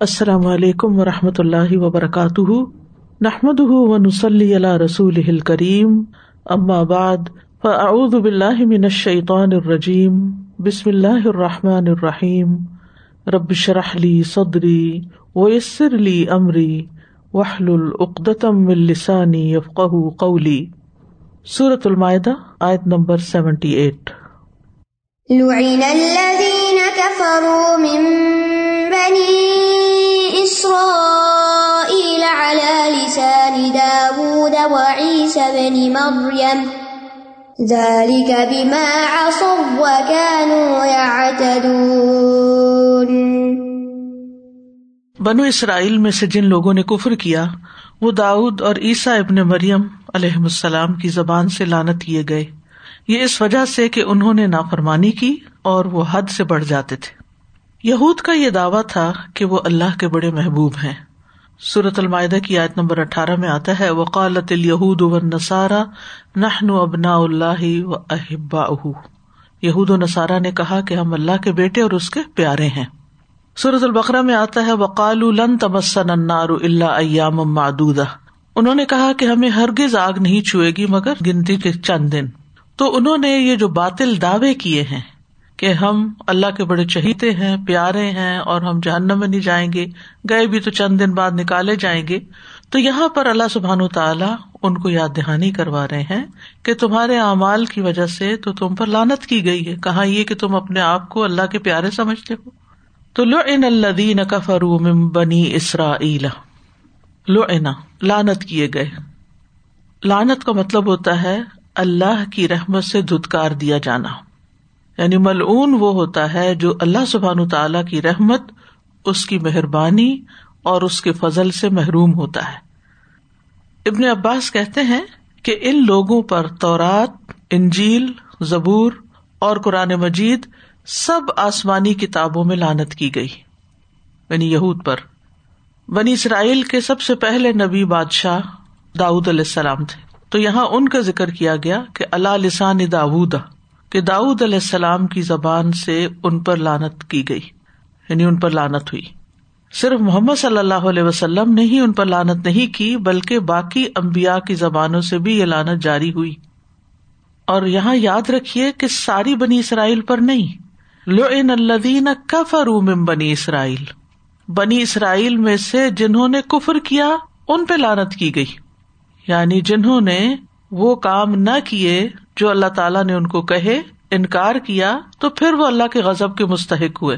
السلام علیکم و رحمۃ اللہ وبرکاتہ۔ نحمد و نسلی اللہ رسول کریم بعد، فاعوذ باللہ من الشیطان الرجیم۔ بسم اللہ الرحمٰن الرحیم۔ ربش رحلی صدری ویسر علی عمری وحل العقدم السانی یفق قولی۔ صورت المائدہ، آیت نمبر سیونٹی ایٹ۔ لعن الذین كفروا من بنی بنو اسرائیل میں سے جن لوگوں نے کفر کیا، وہ داود اور عیسیٰ ابن مریم علیہ السلام کی زبان سے لانت کیے گئے۔ یہ اس وجہ سے کہ انہوں نے نافرمانی کی اور وہ حد سے بڑھ جاتے تھے۔ یہود کا یہ دعویٰ تھا کہ وہ اللہ کے بڑے محبوب ہیں۔ صورت المائدہ کی آیت نمبر اٹھارہ میں آتا ہے، وقالت الہود و نسارا نہن ابنا اللہ و احبا یہود و نسارا نے کہا کہ ہم اللہ کے بیٹے اور اس کے پیارے ہیں۔ سورت البقرا میں آتا ہے وقال لن تمسن انار اللہ ایام معدودہ انہوں نے کہا کہ ہمیں ہرگز آگ نہیں چھوئے گی مگر گنتی کے چند دن۔ تو انہوں نے یہ جو باطل دعوے کیے ہیں کہ ہم اللہ کے بڑے چہیتے ہیں، پیارے ہیں اور ہم جہنم میں نہیں جائیں گے، گئے بھی تو چند دن بعد نکالے جائیں گے۔ تو یہاں پر اللہ سبحان و تعالیٰ ان کو یاد دہانی کروا رہے ہیں کہ تمہارے اعمال کی وجہ سے تو تم پر لانت کی گئی ہے۔ کہا یہ کہ تم اپنے آپ کو اللہ کے پیارے سمجھتے ہو؟ تو لو ان الدین کا فروم بنی اسرا لو اینا لانت کیے گئے۔ لانت کا مطلب ہوتا ہے اللہ کی رحمت سے دھتکار دیا جانا۔ یعنی ملعون وہ ہوتا ہے جو اللہ سبحان تعالی کی رحمت، اس کی مہربانی اور اس کے فضل سے محروم ہوتا ہے۔ ابن عباس کہتے ہیں کہ ان لوگوں پر تورات، انجیل، زبور اور قرآن مجید سب آسمانی کتابوں میں لانت کی گئی۔ یعنی یہود پر۔ بنی اسرائیل کے سب سے پہلے نبی بادشاہ داود علیہ السلام تھے۔ تو یہاں ان کا ذکر کیا گیا کہ اللہ لسان داود کہ داود علیہ السلام کی زبان سے ان پر لانت کی گئی یعنی ان پر لانت ہوئی۔ صرف محمد صلی اللہ علیہ وسلم نے ہی ان پر لانت نہیں کی، بلکہ باقی امبیا کی زبانوں سے بھی یہ لانت جاری ہوئی۔ اور یہاں یاد رکھیے کہ ساری بنی اسرائیل پر نہیں۔ لو ان الدین کف روم بنی اسرائیل۔ بنی اسرائیل میں سے جنہوں نے کفر کیا، ان پہ لانت کی گئی۔ یعنی جنہوں نے وہ کام نہ کیے جو اللہ تعالیٰ نے ان کو کہے، انکار کیا، تو پھر وہ اللہ کے غزب کے مستحق ہوئے۔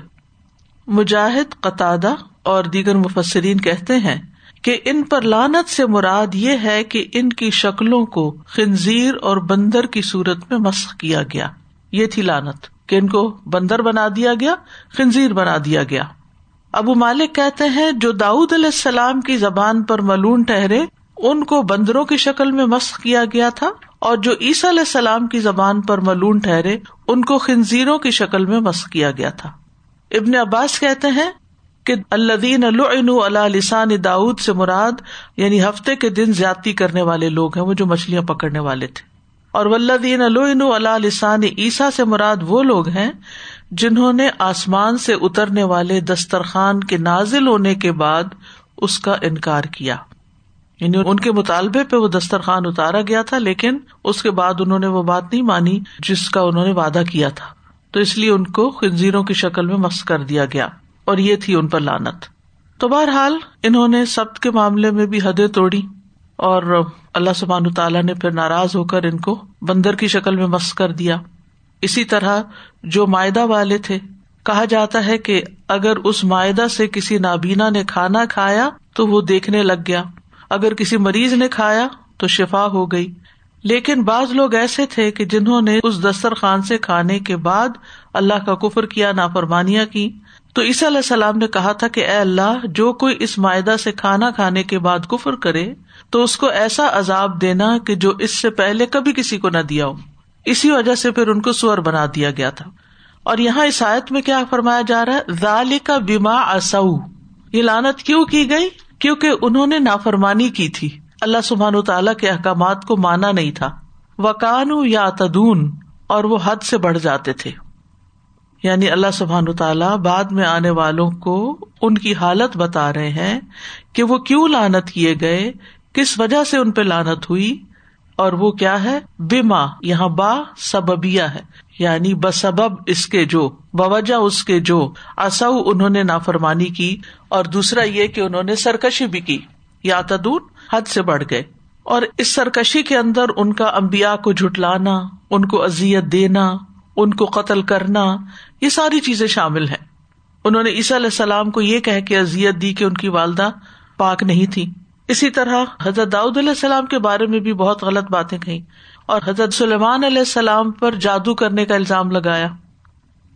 مجاہد قطع اور دیگر مفسرین کہتے ہیں کہ ان پر لانت سے مراد یہ ہے کہ ان کی شکلوں کو خنزیر اور بندر کی صورت میں مسخ کیا گیا۔ یہ تھی لانت کہ ان کو بندر بنا دیا گیا، خنزیر بنا دیا گیا۔ ابو مالک کہتے ہیں، جو داود علیہ السلام کی زبان پر ملون ٹہرے، ان کو بندروں کی شکل میں مسخ کیا گیا تھا۔ اور جو عیسی علیہ السلام کی زبان پر ملون ٹھہرے، ان کو خنزیروں کی شکل میں مس کیا گیا تھا۔ ابن عباس کہتے ہیں کہ اللہ اللہ لسان داود سے مراد یعنی ہفتے کے دن زیادتی کرنے والے لوگ ہیں، وہ جو مچھلیاں پکڑنے والے تھے۔ اور ولدین اللہ لسان عیسیٰ سے مراد وہ لوگ ہیں جنہوں نے آسمان سے اترنے والے دسترخوان کے نازل ہونے کے بعد اس کا انکار کیا۔ یعنی ان کے مطالبے پہ وہ دسترخوان اتارا گیا تھا، لیکن اس کے بعد انہوں نے وہ بات نہیں مانی جس کا انہوں نے وعدہ کیا تھا۔ تو اس لیے ان کو خنزیروں کی شکل میں مس کر دیا گیا، اور یہ تھی ان پر لانت تو بہرحال انہوں نے سب کے معاملے میں بھی حدیں توڑی، اور اللہ سبحان تعالیٰ نے پھر ناراض ہو کر ان کو بندر کی شکل میں مس کر دیا۔ اسی طرح جو معدہ والے تھے، کہا جاتا ہے کہ اگر اس معدہ سے کسی نابینا نے کھانا کھایا تو وہ دیکھنے لگ گیا۔ اگر کسی مریض نے کھایا تو شفا ہو گئی۔ لیکن بعض لوگ ایسے تھے کہ جنہوں نے اس دسترخوان سے کھانے کے بعد اللہ کا کفر کیا، نافرمانیاں کی۔ تو عیسی علیہ السلام نے کہا تھا کہ اے اللہ، جو کوئی اس معدہ سے کھانا کھانے کے بعد کفر کرے تو اس کو ایسا عذاب دینا کہ جو اس سے پہلے کبھی کسی کو نہ دیا ہو۔ اسی وجہ سے پھر ان کو سور بنا دیا گیا تھا۔ اور یہاں اس آیت میں کیا فرمایا جا رہا ہے؟ ذالی کا بیما اصو یہ لانت کیوں کی گئی؟ کیونکہ انہوں نے نافرمانی کی تھی۔ اللہ سبحان تعالیٰ کے احکامات کو مانا نہیں تھا۔ وکان یا تدون اور وہ حد سے بڑھ جاتے تھے۔ یعنی اللہ سبحان تعالیٰ بعد میں آنے والوں کو ان کی حالت بتا رہے ہیں کہ وہ کیوں لانت کیے گئے، کس وجہ سے ان پہ لانت ہوئی، اور وہ کیا ہے؟ بیما یہاں با سببیا ہے۔ یعنی بسبب اس کے جو، بوجہ اس کے جو اصو انہوں نے نافرمانی کی اور دوسرا یہ کہ انہوں نے سرکشی بھی کی یا تدور حد سے بڑھ گئے۔ اور اس سرکشی کے اندر ان کا امبیا کو جھٹلانا، ان کو ازیت دینا، ان کو قتل کرنا، یہ ساری چیزیں شامل ہیں۔ انہوں نے عیسیٰ علیہ السلام کو یہ کہ ازیت دی کہ ان کی والدہ پاک نہیں تھی۔ اسی طرح حضرت داؤد علیہ السلام کے بارے میں بھی بہت غلط باتیں کہیں۔ اور حضرت سلیمان علیہ السلام پر جادو کرنے کا الزام لگایا۔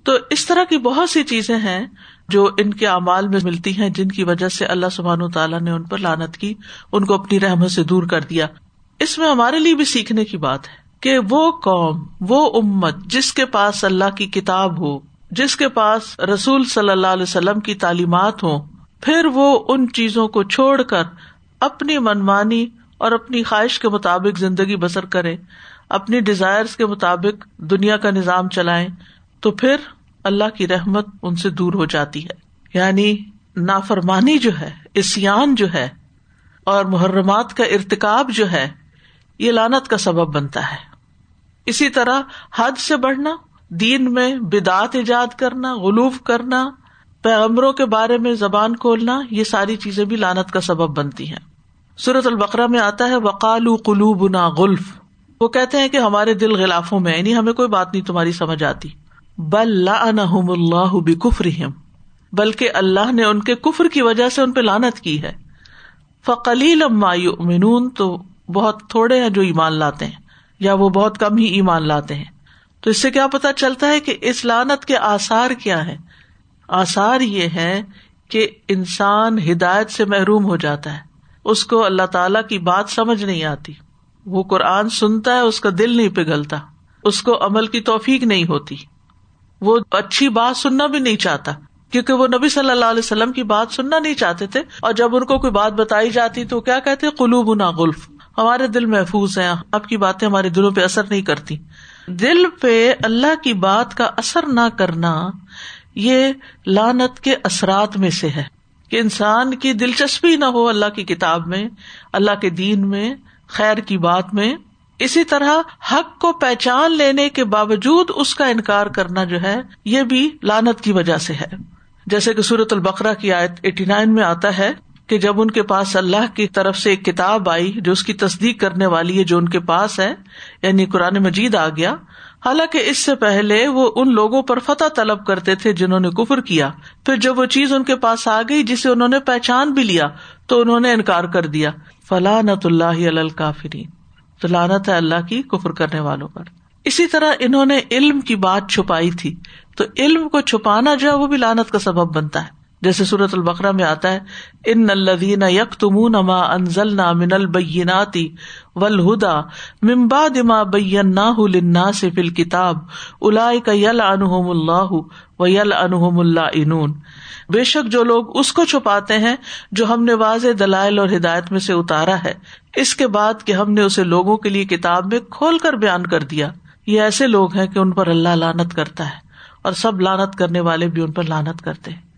تو اس طرح کی بہت سی چیزیں ہیں جو ان کے اعمال میں ملتی ہیں، جن کی وجہ سے اللہ سبحان تعالیٰ نے ان پر لانت کی، ان کو اپنی رحمت سے دور کر دیا۔ اس میں ہمارے لیے بھی سیکھنے کی بات ہے کہ وہ قوم، وہ امت جس کے پاس اللہ کی کتاب ہو، جس کے پاس رسول صلی اللہ علیہ وسلم کی تعلیمات ہوں، پھر وہ ان چیزوں کو چھوڑ کر اپنی منمانی اور اپنی خواہش کے مطابق زندگی بسر کرے اپنی ڈیزائر کے مطابق دنیا کا نظام چلائے تو پھر اللہ کی رحمت ان سے دور ہو جاتی ہے۔ یعنی نافرمانی جو ہے اسیان جو ہے، اور محرمات کا ارتکاب جو ہے، یہ لانت کا سبب بنتا ہے۔ اسی طرح حد سے بڑھنا، دین میں بدعت ایجاد کرنا، غلوف کرنا، پیغمبروں کے بارے میں زبان کھولنا، یہ ساری چیزیں بھی لانت کا سبب بنتی ہیں۔ سورت البقرا میں آتا ہے وقال قلوب نا غلف۔ وہ کہتے ہیں کہ ہمارے دل غلافوں میں یعنی ہمیں کوئی بات نہیں تمہاری سمجھ آتی۔ بل اللہ بکفر بلکہ اللہ نے ان کے کفر کی وجہ سے ان پہ لانت کی ہے۔ فقلیل یؤمنون تو بہت تھوڑے ہیں جو ایمان لاتے ہیں، یا وہ بہت کم ہی ایمان لاتے ہیں۔ تو اس سے کیا پتا چلتا ہے کہ اس لانت کے آسار کیا ہے آسار یہ ہے کہ انسان ہدایت سے محروم ہو جاتا ہے۔ اس کو اللہ تعالی کی بات سمجھ نہیں آتی۔ وہ قرآن سنتا ہے، اس کا دل نہیں پگھلتا۔ اس کو عمل کی توفیق نہیں ہوتی۔ وہ اچھی بات سننا بھی نہیں چاہتا۔ کیونکہ وہ نبی صلی اللہ علیہ وسلم کی بات سننا نہیں چاہتے تھے۔ اور جب ان کو کوئی بات بتائی جاتی تو کیا کہتے؟ قلوب نا غلف۔ ہمارے دل محفوظ ہیں۔ اب کی باتیں ہمارے دلوں پہ اثر نہیں کرتی۔ دل پہ اللہ کی بات کا اثر نہ کرنا یہ لانت کے اثرات میں سے ہے۔ کہ انسان کی دلچسپی نہ ہو اللہ کی کتاب میں، اللہ کے دین میں، خیر کی بات میں، اسی طرح حق کو پہچان لینے کے باوجود اس کا انکار کرنا جو ہے، یہ بھی لانت کی وجہ سے ہے۔ جیسے کہ سورت البقرا کی آیت ایٹی نائن میں آتا ہے کہ جب ان کے پاس اللہ کی طرف سے ایک کتاب آئی جو اس کی تصدیق کرنے والی ہے جو ان کے پاس ہے یعنی قرآن مجید آ گیا حالانکہ اس سے پہلے وہ ان لوگوں پر فتح طلب کرتے تھے جنہوں نے کفر کیا۔ پھر جب وہ چیز ان کے پاس آ گئی جسے انہوں نے پہچان بھی لیا، تو انہوں نے انکار کر دیا۔ فلاں اللہ الکافرین تو لانت ہے اللہ کی کفر کرنے والوں پر۔ اسی طرح انہوں نے علم کی بات چھپائی تھی۔ تو علم کو چھپانا جو ہے وہ بھی لانت کا سبب بنتا ہے۔ جیسے صورت البقرا میں آتا ہے ان الدین یک تمون اما انزل نا من البیناتی ولہدا ممبا دما بین نہ سے فل کتاب الا یل انہم اللہ و یل انہم اللہ انون بے شک جو لوگ اس کو چھپاتے ہیں جو ہم نے واضح دلائل اور ہدایت میں سے اتارا ہے، اس کے بعد کہ ہم نے اسے لوگوں کے لیے کتاب میں کھول کر بیان کر دیا۔ یہ ایسے لوگ ہیں کہ ان پر اللہ لانت کرتا ہے اور سب لانت کرنے والے بھی ان پر لانت کرتے ہیں۔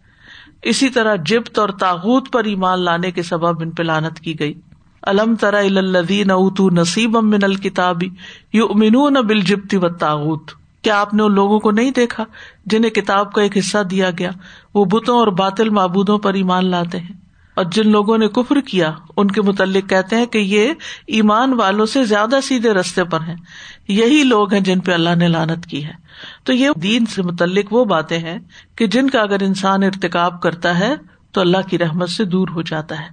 اسی طرح جبت اور تاغت پر ایمان لانے کے سبب ان پہ لانت کی گئی۔ الم ترا الدین اوتو نصیب امن الکتابی یو امین بل جبتی و تاغت کیا آپ نے ان لوگوں کو نہیں دیکھا جنہیں کتاب کا ایک حصہ دیا گیا؟ وہ بتوں اور باطل معبودوں پر ایمان لاتے ہیں۔ اور جن لوگوں نے کفر کیا، ان کے متعلق کہتے ہیں کہ یہ ایمان والوں سے زیادہ سیدھے رستے پر ہیں۔ یہی لوگ ہیں جن پہ اللہ نے لانت کی ہے۔ تو یہ دین سے متعلق وہ باتیں ہیں کہ جن کا اگر انسان ارتقاب کرتا ہے تو اللہ کی رحمت سے دور ہو جاتا ہے۔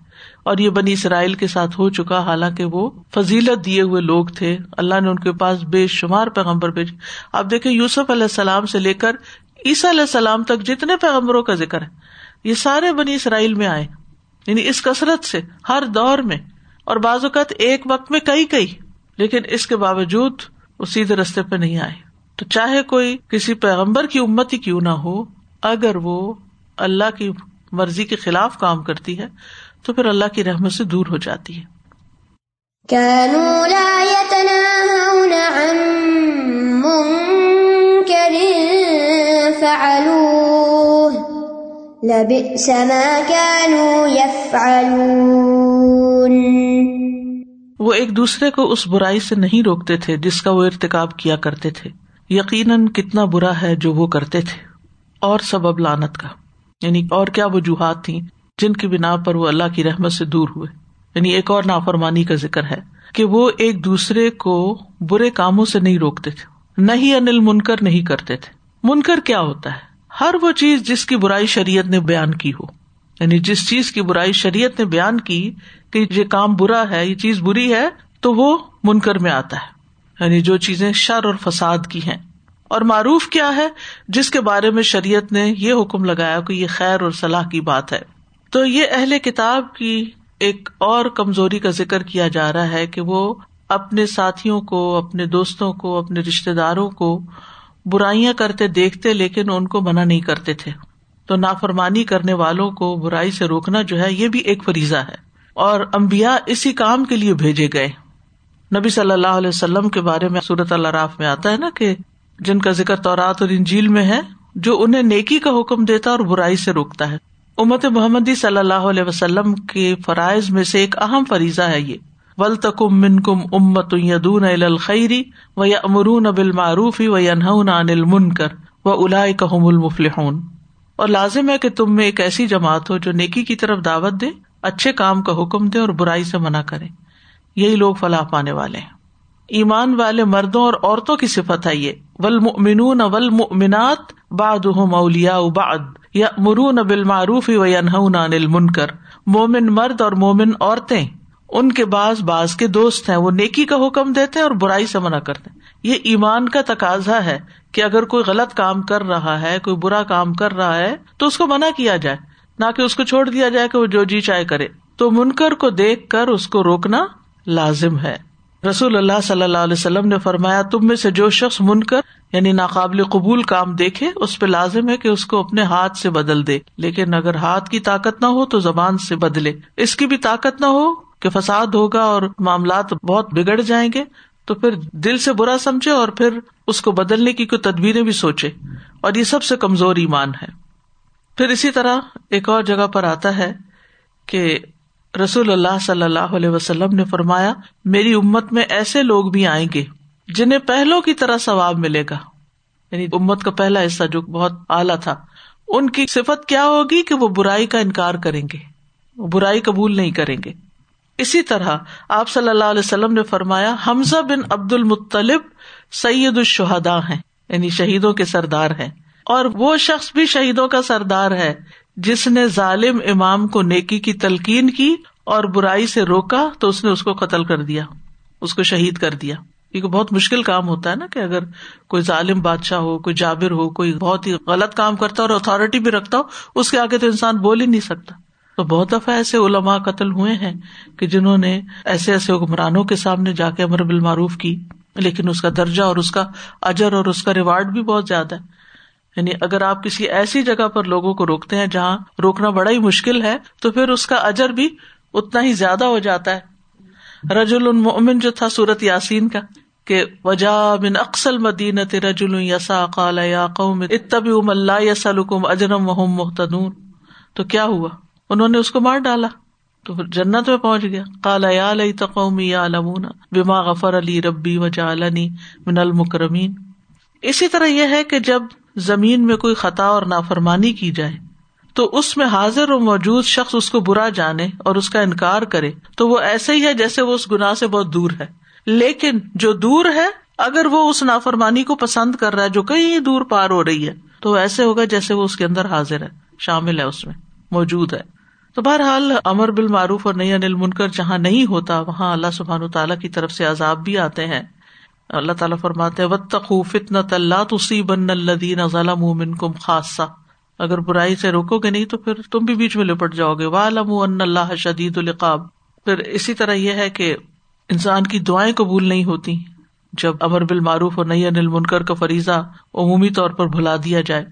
اور یہ بنی اسرائیل کے ساتھ ہو چکا، حالانکہ وہ فضیلت دیے ہوئے لوگ تھے۔ اللہ نے ان کے پاس بے شمار پیغمبر بھیج آپ دیکھیں یوسف علیہ السلام سے لے کر عیسیٰ علیہ السلام تک جتنے پیغمبروں کا ذکر ہے، یہ سارے بنی اسرائیل میں آئے۔ یعنی اس کثرت سے، ہر دور میں۔ اور بعض اوقات ایک وقت میں کئی کئی، لیکن اس کے باوجود وہ سیدھے رستے پہ نہیں آئے۔ تو چاہے کوئی کسی پیغمبر کی امت ہی کیوں نہ ہو اگر وہ اللہ کی مرضی کے خلاف کام کرتی ہے تو پھر اللہ کی رحمت سے دور ہو جاتی ہے۔ لبئس ما كانوا يفعلون۔ وہ ایک دوسرے کو اس برائی سے نہیں روکتے تھے جس کا وہ ارتکاب کیا کرتے تھے۔ یقیناً کتنا برا ہے جو وہ کرتے تھے۔ اور سبب لانت کا۔ یعنی اور کیا وجوہات تھیں جن کی بنا پر وہ اللہ کی رحمت سے دور ہوئے۔ یعنی ایک اور نافرمانی کا ذکر ہے کہ وہ ایک دوسرے کو برے کاموں سے نہیں روکتے تھے۔ نہ ہی انل منکر نہیں کرتے تھے۔ منکر کیا ہوتا ہے؟ ہر وہ چیز جس کی برائی شریعت نے بیان کی ہو۔ یعنی جس چیز کی برائی شریعت نے بیان کی کہ یہ کام برا ہے، یہ چیز بری ہے، تو وہ منکر میں آتا ہے۔ یعنی جو چیزیں شر اور فساد کی ہیں۔ اور معروف کیا ہے؟ جس کے بارے میں شریعت نے یہ حکم لگایا کہ یہ خیر اور صلاح کی بات ہے۔ تو یہ اہل کتاب کی ایک اور کمزوری کا ذکر کیا جا رہا ہے کہ وہ اپنے ساتھیوں کو، اپنے دوستوں کو، اپنے رشتے داروں کو برائیاں کرتے دیکھتے لیکن ان کو منع نہیں کرتے تھے۔ تو نافرمانی کرنے والوں کو برائی سے روکنا جو ہے، یہ بھی ایک فریضہ ہے۔ اور امبیا اسی کام کے لیے بھیجے گئے۔ نبی صلی اللہ علیہ وسلم کے بارے میں صورت اللہ راف میں آتا ہے نا کہ جن کا ذکر تورات اور انجیل میں ہے، جو انہیں نیکی کا حکم دیتا اور برائی سے روکتا ہے۔ امت محمد صلی اللہ علیہ وسلم کے فرائض میں سے ایک اہم فریضہ ہے یہ۔ ول تکم من کم امت یدون الخری و یا امرون ابل معروف و انہون انل منکر و الا کم المفلحون۔ اور لازم ہے کہ تم میں ایک ایسی جماعت ہو جو نیکی کی طرف دعوت دے، اچھے کام کا حکم دے اور برائی سے منع کرے۔ یہی لوگ فلاح پانے والے ہیں۔ ایمان والے مردوں اور عورتوں کی صفت ہے یہ۔ ول منون منات باد مولیا اباد یا مرون بال معروف و مومن مرد اور مومن عورتیں۔ ان کے بعض باز کے دوست ہیں۔ وہ نیکی کا حکم دیتے اور برائی سے منع کرتے یہ ایمان کا تقاضا ہے کہ اگر کوئی غلط کام کر رہا ہے، کوئی برا کام کر رہا ہے، تو اس کو منع کیا جائے۔ نہ کہ اس کو چھوڑ دیا جائے کہ وہ جو جی چائے کرے۔ تو منکر کو دیکھ کر اس کو روکنا لازم ہے۔ رسول اللہ صلی اللہ علیہ وسلم نے فرمایا، تم میں سے جو شخص من کر یعنی ناقابل قبول کام دیکھے، اس پہ لازم ہے کہ اس کو اپنے ہاتھ سے بدل دے۔ لیکن اگر ہاتھ کی طاقت نہ ہو تو زبان سے بدلے۔ اس کی بھی طاقت نہ ہو کہ فساد ہوگا اور معاملات بہت بگڑ جائیں گے، تو پھر دل سے برا سمجھے اور پھر اس کو بدلنے کی کوئی تدبیریں بھی سوچے۔ اور یہ سب سے کمزور ایمان ہے۔ پھر اسی طرح ایک اور جگہ پر آتا ہے کہ رسول اللہ صلی اللہ علیہ وسلم نے فرمایا، میری امت میں ایسے لوگ بھی آئیں گے جنہیں پہلو کی طرح ثواب ملے گا۔ یعنی امت کا پہلا حصہ جو بہت اعلیٰ تھا، ان کی صفت کیا ہوگی کہ وہ برائی کا انکار کریں گے۔ وہ برائی قبول نہیں کریں گے۔ اسی طرح آپ صلی اللہ علیہ وسلم نے فرمایا، حمزہ بن عبد المطلب سید الشہدا ہیں یعنی شہیدوں کے سردار ہیں۔ اور وہ شخص بھی شہیدوں کا سردار ہے۔ جس نے ظالم امام کو نیکی کی تلقین کی اور برائی سے روکا تو اس نے اس کو قتل کر دیا، اس کو شہید کر دیا۔ کیونکہ بہت مشکل کام ہوتا ہے نا کہ اگر کوئی ظالم بادشاہ ہو، کوئی جابر ہو، کوئی بہت ہی غلط کام کرتا ہو اور اتارٹی بھی رکھتا ہو، اس کے آگے تو انسان بول ہی نہیں سکتا۔ تو بہت دفعہ ایسے علماء قتل ہوئے ہیں کہ جنہوں نے ایسے ایسے حکمرانوں کے سامنے جا کے امر بالمعروف کی، لیکن اس کا درجہ اور اس کا اجر اور اس کا ریوارڈ بھی بہت زیادہ ہے۔ یعنی اگر آپ کسی ایسی جگہ پر لوگوں کو روکتے ہیں جہاں روکنا بڑا ہی مشکل ہے، تو پھر اس کا اجر بھی اتنا ہی زیادہ ہو جاتا ہے۔ رج المن جو تھا سورت یاسین کا، کہ وجا بن اکسل مدینت رجول یسا، قال یا قوم اتب اللہ یسلکم اجرم وهم محتدون تو کیا ہوا؟ انہوں نے اس کو مار ڈالا۔ تو پھر جنت میں پہنچ گیا۔ کالا یا لئی تقومی یا لمونا بما غفر علی ربی وجا من المکرمین۔ اسی طرح یہ ہے کہ جب زمین میں کوئی خطا اور نافرمانی کی جائے، تو اس میں حاضر و موجود شخص اس کو برا جانے اور اس کا انکار کرے، تو وہ ایسے ہی ہے جیسے وہ اس گنا سے بہت دور ہے۔ لیکن جو دور ہے، اگر وہ اس نافرمانی کو پسند کر رہا ہے جو کہیں دور پار ہو رہی ہے، تو ایسے ہوگا جیسے وہ اس کے اندر حاضر ہے، شامل ہے اس میں، موجود ہے۔ تو بہرحال امر بال معروف اور نئی انل منکر جہاں نہیں ہوتا، وہاں اللہ سبحان تعالیٰ کی طرف سے عذاب بھی آتے ہیں۔ اللہ تعالیٰ فرماتے خاصا اگر برائی سے روکو گے نہیں تو پھر تم بھی بیچ میں لپٹ جاؤ گے۔ ان اللہ شدید القاب پھر اسی طرح یہ ہے کہ انسان کی دعائیں قبول نہیں ہوتی، جب امر بال معروف اور نئی انل منکر کا فریضہ عمومی طور پر بھلا دیا جائے۔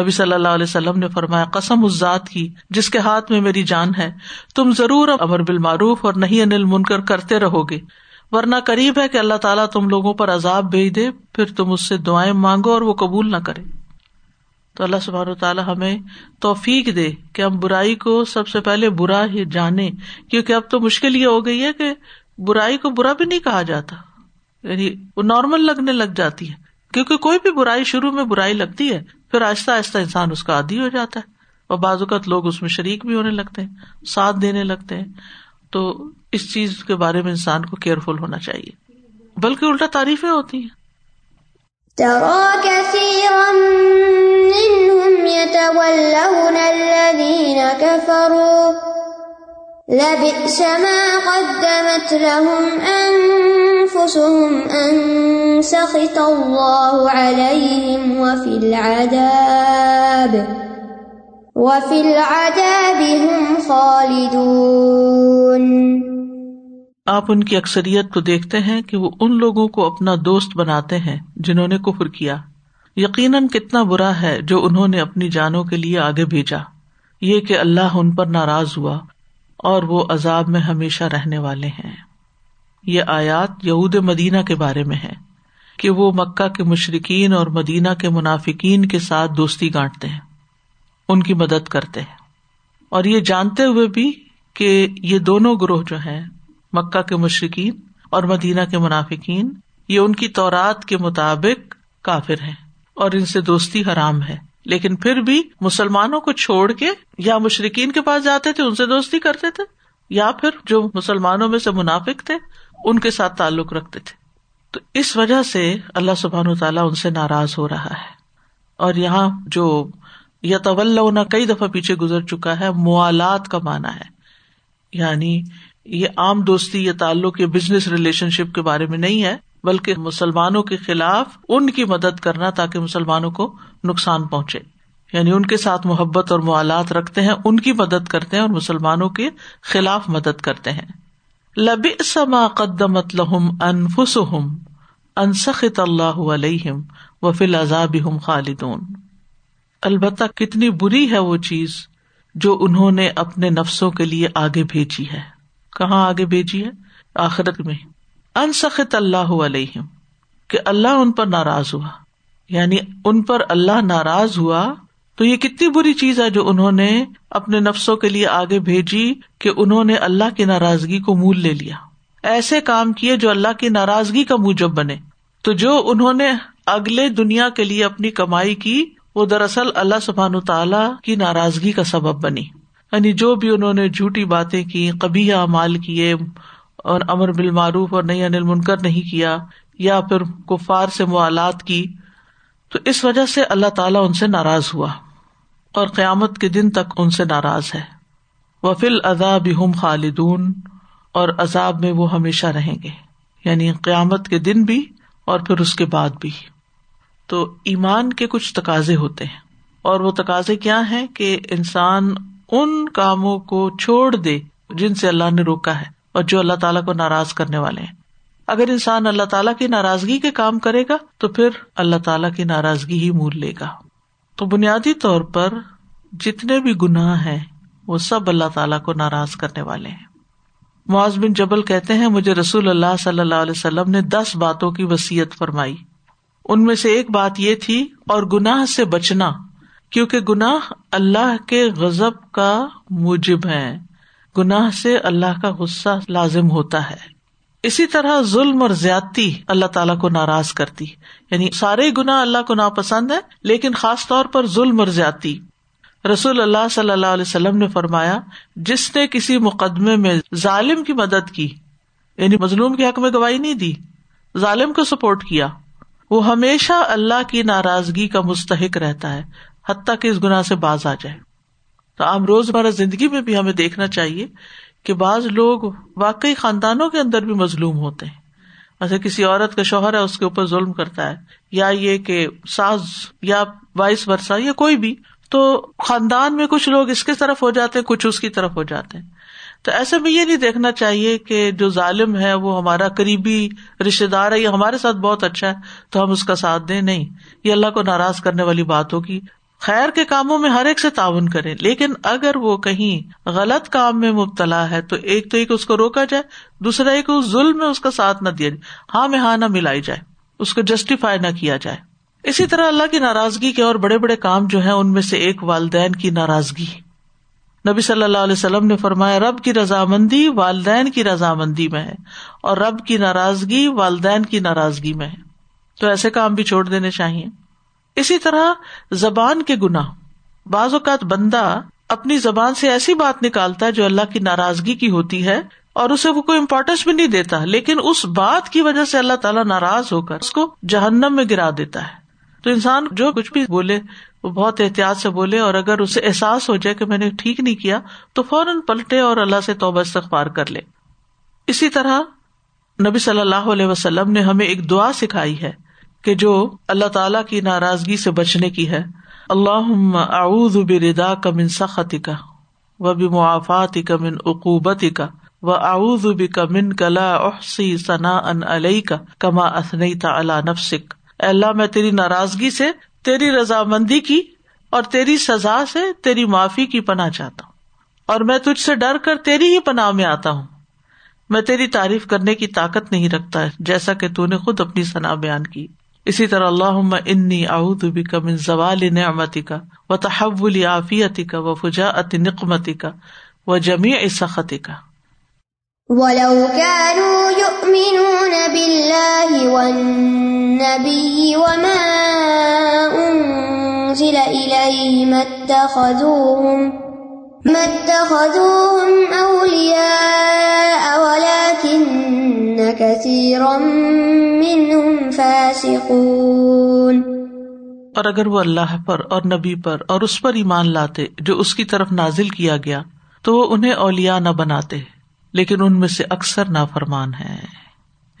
نبی صلی اللہ علیہ وسلم نے فرمایا، قسم اس ذات کی جس کے ہاتھ میں میری جان ہے۔ تم ضرور امر بال معروف اور نہیں انل منکر کرتے رہو گے۔ ورنہ قریب ہے کہ اللہ تعالیٰ تم لوگوں پر عذاب بھیج دے، پھر تم اس سے دعائیں مانگو اور وہ قبول نہ کرے۔ تو اللہ سبحانہ تعالیٰ ہمیں توفیق دے کہ ہم برائی کو سب سے پہلے برا ہی جانے کیونکہ اب تو مشکل یہ ہو گئی ہے کہ برائی کو برا بھی نہیں کہا جاتا۔ یعنی وہ نارمل لگنے لگ جاتی ہے۔ کیونکہ کوئی بھی برائی شروع میں برائی لگتی ہے، پھر آہستہ آہستہ انسان اس کا عادی ہو جاتا ہے۔ اور بعض اوقات لوگ اس میں شریک بھی ہونے لگتے ہیں، ساتھ دینے لگتے ہیں۔ تو اس چیز کے بارے میں انسان کو کیئرفل ہونا چاہیے۔ بلکہ الٹا تعریفیں ہوتی ہیں۔ لبئس ما قدمت لهم أنفسهم أن سخط الله عليهم وفي العذاب۔ وفي العذاب هم خالدون۔ آپ ان کی اکثریت کو دیکھتے ہیں کہ وہ ان لوگوں کو اپنا دوست بناتے ہیں جنہوں نے کفر کیا۔ یقیناً کتنا برا ہے جو انہوں نے اپنی جانوں کے لیے آگے بھیجا۔ یہ کہ اللہ ان پر ناراض ہوا اور وہ عذاب میں ہمیشہ رہنے والے ہیں۔ یہ آیات یہود مدینہ کے بارے میں ہے کہ وہ مکہ کے مشرقین اور مدینہ کے منافقین کے ساتھ دوستی گانٹتے ہیں۔ ان کی مدد کرتے ہیں۔ اور یہ جانتے ہوئے بھی کہ یہ دونوں گروہ جو ہیں مکہ کے مشرقین اور مدینہ کے منافقین، یہ ان کی تورات کے مطابق کافر ہیں اور ان سے دوستی حرام ہے۔ لیکن پھر بھی مسلمانوں کو چھوڑ کے یا مشرقین کے پاس جاتے تھے، ان سے دوستی کرتے تھے، یا پھر جو مسلمانوں میں سے منافق تھے، ان کے ساتھ تعلق رکھتے تھے۔ تو اس وجہ سے اللہ سبحان تعالیٰ ان سے ناراض ہو رہا ہے۔ اور یہاں جو یا طول کئی دفعہ پیچھے گزر چکا ہے، موالات کا مانا ہے۔ یعنی یہ عام دوستی یا تعلق یا بزنس ریلیشن شپ کے بارے میں نہیں ہے، بلکہ مسلمانوں کے خلاف ان کی مدد کرنا تاکہ مسلمانوں کو نقصان پہنچے۔ یعنی ان کے ساتھ محبت اور موالات رکھتے ہیں، ان کی مدد کرتے ہیں اور مسلمانوں کے خلاف مدد کرتے ہیں۔ لبی سما قدمت لہم انفسم انسخت اللہ علیہم و فل عذاب ہم خالدون۔ البتہ کتنی بری ہے وہ چیز جو انہوں نے اپنے نفسوں کے لیے آگے بھیجی ہے۔ کہاں آگے بھیجی ہے؟ آخرت میں۔ انسخت اللہ علیہ کہ اللہ ان پر ناراض ہوا۔ یعنی ان پر اللہ ناراض ہوا تو یہ کتنی بری چیز ہے جو انہوں نے اپنے نفسوں کے لیے آگے بھیجی کہ انہوں نے اللہ کی ناراضگی کو مول لے لیا۔ ایسے کام کیے جو اللہ کی ناراضگی کا موجب بنے۔ تو جو انہوں نے اگلے دنیا کے لیے اپنی کمائی کی، وہ دراصل اللہ سبحان تعالی کی ناراضگی کا سبب بنی۔ یعنی جو بھی انہوں نے جھوٹی باتیں کی کبھی مال کیے اور امر بالمعروف اور نئی انل منکر نہیں کیا یا پھر کفار سے موالات کی، تو اس وجہ سے اللہ تعالیٰ ان سے ناراض ہوا اور قیامت کے دن تک ان سے ناراض ہے۔ وفیل عذاب ہم خالدون اور عذاب میں وہ ہمیشہ رہیں گے۔ یعنی قیامت کے دن بھی اور پھر اس کے بعد بھی۔ تو ایمان کے کچھ تقاضے ہوتے ہیں۔ اور وہ تقاضے کیا ہیں کہ انسان ان کاموں کو چھوڑ دے جن سے اللہ نے روکا ہے اور جو اللہ تعالیٰ کو ناراض کرنے والے ہیں۔ اگر انسان اللہ تعالیٰ کی ناراضگی کے کام کرے گا، تو پھر اللہ تعالیٰ کی ناراضگی ہی مول لے گا۔ تو بنیادی طور پر جتنے بھی گناہ ہیں، وہ سب اللہ تعالیٰ کو ناراض کرنے والے ہیں۔ معاذ بن جبل کہتے ہیں، مجھے رسول اللہ صلی اللہ علیہ وسلم نے دس باتوں کی وسیعت فرمائی۔ ان میں سے ایک بات یہ تھی، اور گناہ سے بچنا کیونکہ گناہ اللہ کے غزب کا موجب ہے گناہ سے اللہ کا غصہ لازم ہوتا ہے۔ اسی طرح ظلم اور زیادتی اللہ تعالیٰ کو ناراض کرتی۔ یعنی سارے گنا اللہ کو ناپسند ہے لیکن خاص طور پر ظلم اور زیادتی۔ رسول اللہ صلی اللہ علیہ وسلم نے فرمایا، جس نے کسی مقدمے میں ظالم کی مدد کی یعنی مظلوم کے حق میں گواہی نہیں دی، ظالم کو سپورٹ کیا، وہ ہمیشہ اللہ کی ناراضگی کا مستحق رہتا ہے۔ حتیٰ کہ اس گناہ سے باز آ جائے۔ تو عام روزمرہ زندگی میں بھی ہمیں دیکھنا چاہیے کہ بعض لوگ واقعی خاندانوں کے اندر بھی مظلوم ہوتے ہیں۔ ایسے کسی عورت کا شوہر ہے، اس کے اوپر ظلم کرتا ہے، یا یہ کہ ساز، یا وائس ورسا، یا کوئی بھی، تو خاندان میں کچھ لوگ اس کی طرف ہو جاتے ہیں، کچھ اس کی طرف ہو جاتے ہیں۔ تو ایسے میں یہ نہیں دیکھنا چاہیے کہ جو ظالم ہے، وہ ہمارا قریبی رشتے دار ہے یا ہمارے ساتھ بہت اچھا ہے، تو ہم اس کا ساتھ دیں۔ نہیں، یہ اللہ کو ناراض کرنے والی بات ہوگی۔ خیر کے کاموں میں ہر ایک سے تعاون کرے لیکن اگر وہ کہیں غلط کام میں مبتلا ہے تو ایک تو ایک اس کو روکا جائے، دوسرا ایک اس ظلم میں اس کا ساتھ نہ دیا جائے۔ ہاں میں ہاں نہ ملائی جائے، اس کو جسٹیفائی نہ کیا جائے۔ اسی طرح اللہ کی ناراضگی کے اور بڑے بڑے کام جو ہیں، ان میں سے ایک والدین کی ناراضگی۔ نبی صلی اللہ علیہ وسلم نے فرمایا، رب کی رضامندی والدین کی رضامندی میں ہے اور رب کی ناراضگی والدین کی ناراضگی میں ہے۔ تو ایسے کام بھی چھوڑ دینے چاہیے۔ اسی طرح زبان کے گنا بعض اوقات بندہ اپنی زبان سے ایسی بات نکالتا ہے جو اللہ کی ناراضگی کی ہوتی ہے اور اسے وہ کوئی امپورٹینس بھی نہیں دیتا، لیکن اس بات کی وجہ سے اللہ تعالیٰ ناراض ہو کر اس کو جہنم میں گرا دیتا ہے۔ تو انسان جو کچھ بھی بولے، وہ بہت احتیاط سے بولے اور اگر اسے احساس ہو جائے کہ میں نے ٹھیک نہیں کیا، تو فوراً پلٹے اور اللہ سے توبہ استغفار کر لے۔ اسی طرح نبی صلی اللہ علیہ وسلم نے ہمیں ایک دعا سکھائی ہے۔ کہ جو اللہ تعالی کی ناراضگی سے بچنے کی ہے۔ اللہ اعوذ بردا کا من سختی کا و بمعافاتی کا من عقوبت کا و اعوذ بک من کلا احسی ثنا ان علیہ کا کما اسنئی تا اللہ نفسک اللہ، میں تیری ناراضگی سے، تیری رضامندی کی اور تیری سزا سے تیری معافی کی پناہ چاہتا ہوں۔ اور میں تجھ سے ڈر کر تیری ہی پناہ میں آتا ہوں۔ میں تیری تعریف کرنے کی طاقت نہیں رکھتا، جیسا کہ تو نے خود اپنی صنع بیان کی۔ اسی طرح اللہ انی اعوذ بک من زوال نعمتی کا و تحول عافیتی کا و فجاعت نقمتی کا و جمیع سختی کا وَلَوْ كَانُوا يُؤْمِنُونَ بِاللَّهِ وَالنَّبِيِّ وَمَا أُنزِلَ إِلَيْهِ مَا اتَّخَذُوهُمْ مَا اتَّخَذُوهُمْ أَوْلِيَاءَ وَلَكِنَّ كَثِيرًا مِّنْهُمْ فَاسِقُونَ اور اگر وہ اللہ پر اور نبی پر اور اس پر ایمان لاتے جو اس کی طرف نازل کیا گیا، تو وہ انہیں اولیاء نہ بناتے، لیکن ان میں سے اکثر نافرمان ہے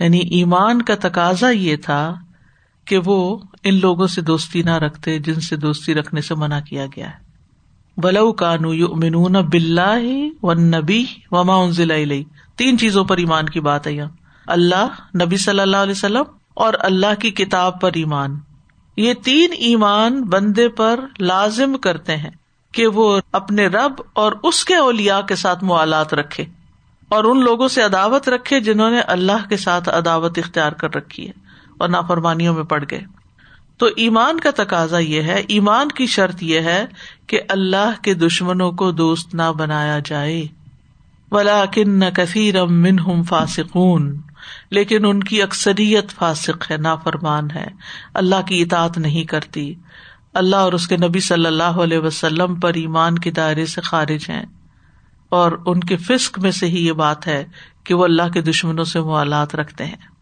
یعنی ایمان کا تقاضا یہ تھا کہ وہ ان لوگوں سے دوستی نہ رکھتے جن سے دوستی رکھنے سے منع کیا گیا۔ ہے بلو کانو یو امنون بلّہ و نبی وما ضلع تین چیزوں پر ایمان کی بات ہے یہاں۔ اللہ، نبی صلی اللہ علیہ وسلم اور اللہ کی کتاب پر ایمان۔ یہ تین ایمان بندے پر لازم کرتے ہیں کہ وہ اپنے رب اور اس کے اولیا کے ساتھ موالات رکھے اور ان لوگوں سے عداوت رکھے جنہوں نے اللہ کے ساتھ عداوت اختیار کر رکھی ہے اور نافرمانیوں میں پڑ گئے۔ تو ایمان کا تقاضا یہ ہے، ایمان کی شرط یہ ہے کہ اللہ کے دشمنوں کو دوست نہ بنایا جائے۔ ولا کن نہ کثیر فاسکون لیکن ان کی اکثریت فاسق ہے، نافرمان ہے۔ اللہ کی اطاعت نہیں کرتی۔ اللہ اور اس کے نبی صلی اللہ علیہ وسلم پر ایمان کے دائرے سے خارج ہیں۔ اور ان کے فسق میں سے ہی یہ بات ہے کہ وہ اللہ کے دشمنوں سے موالات رکھتے ہیں۔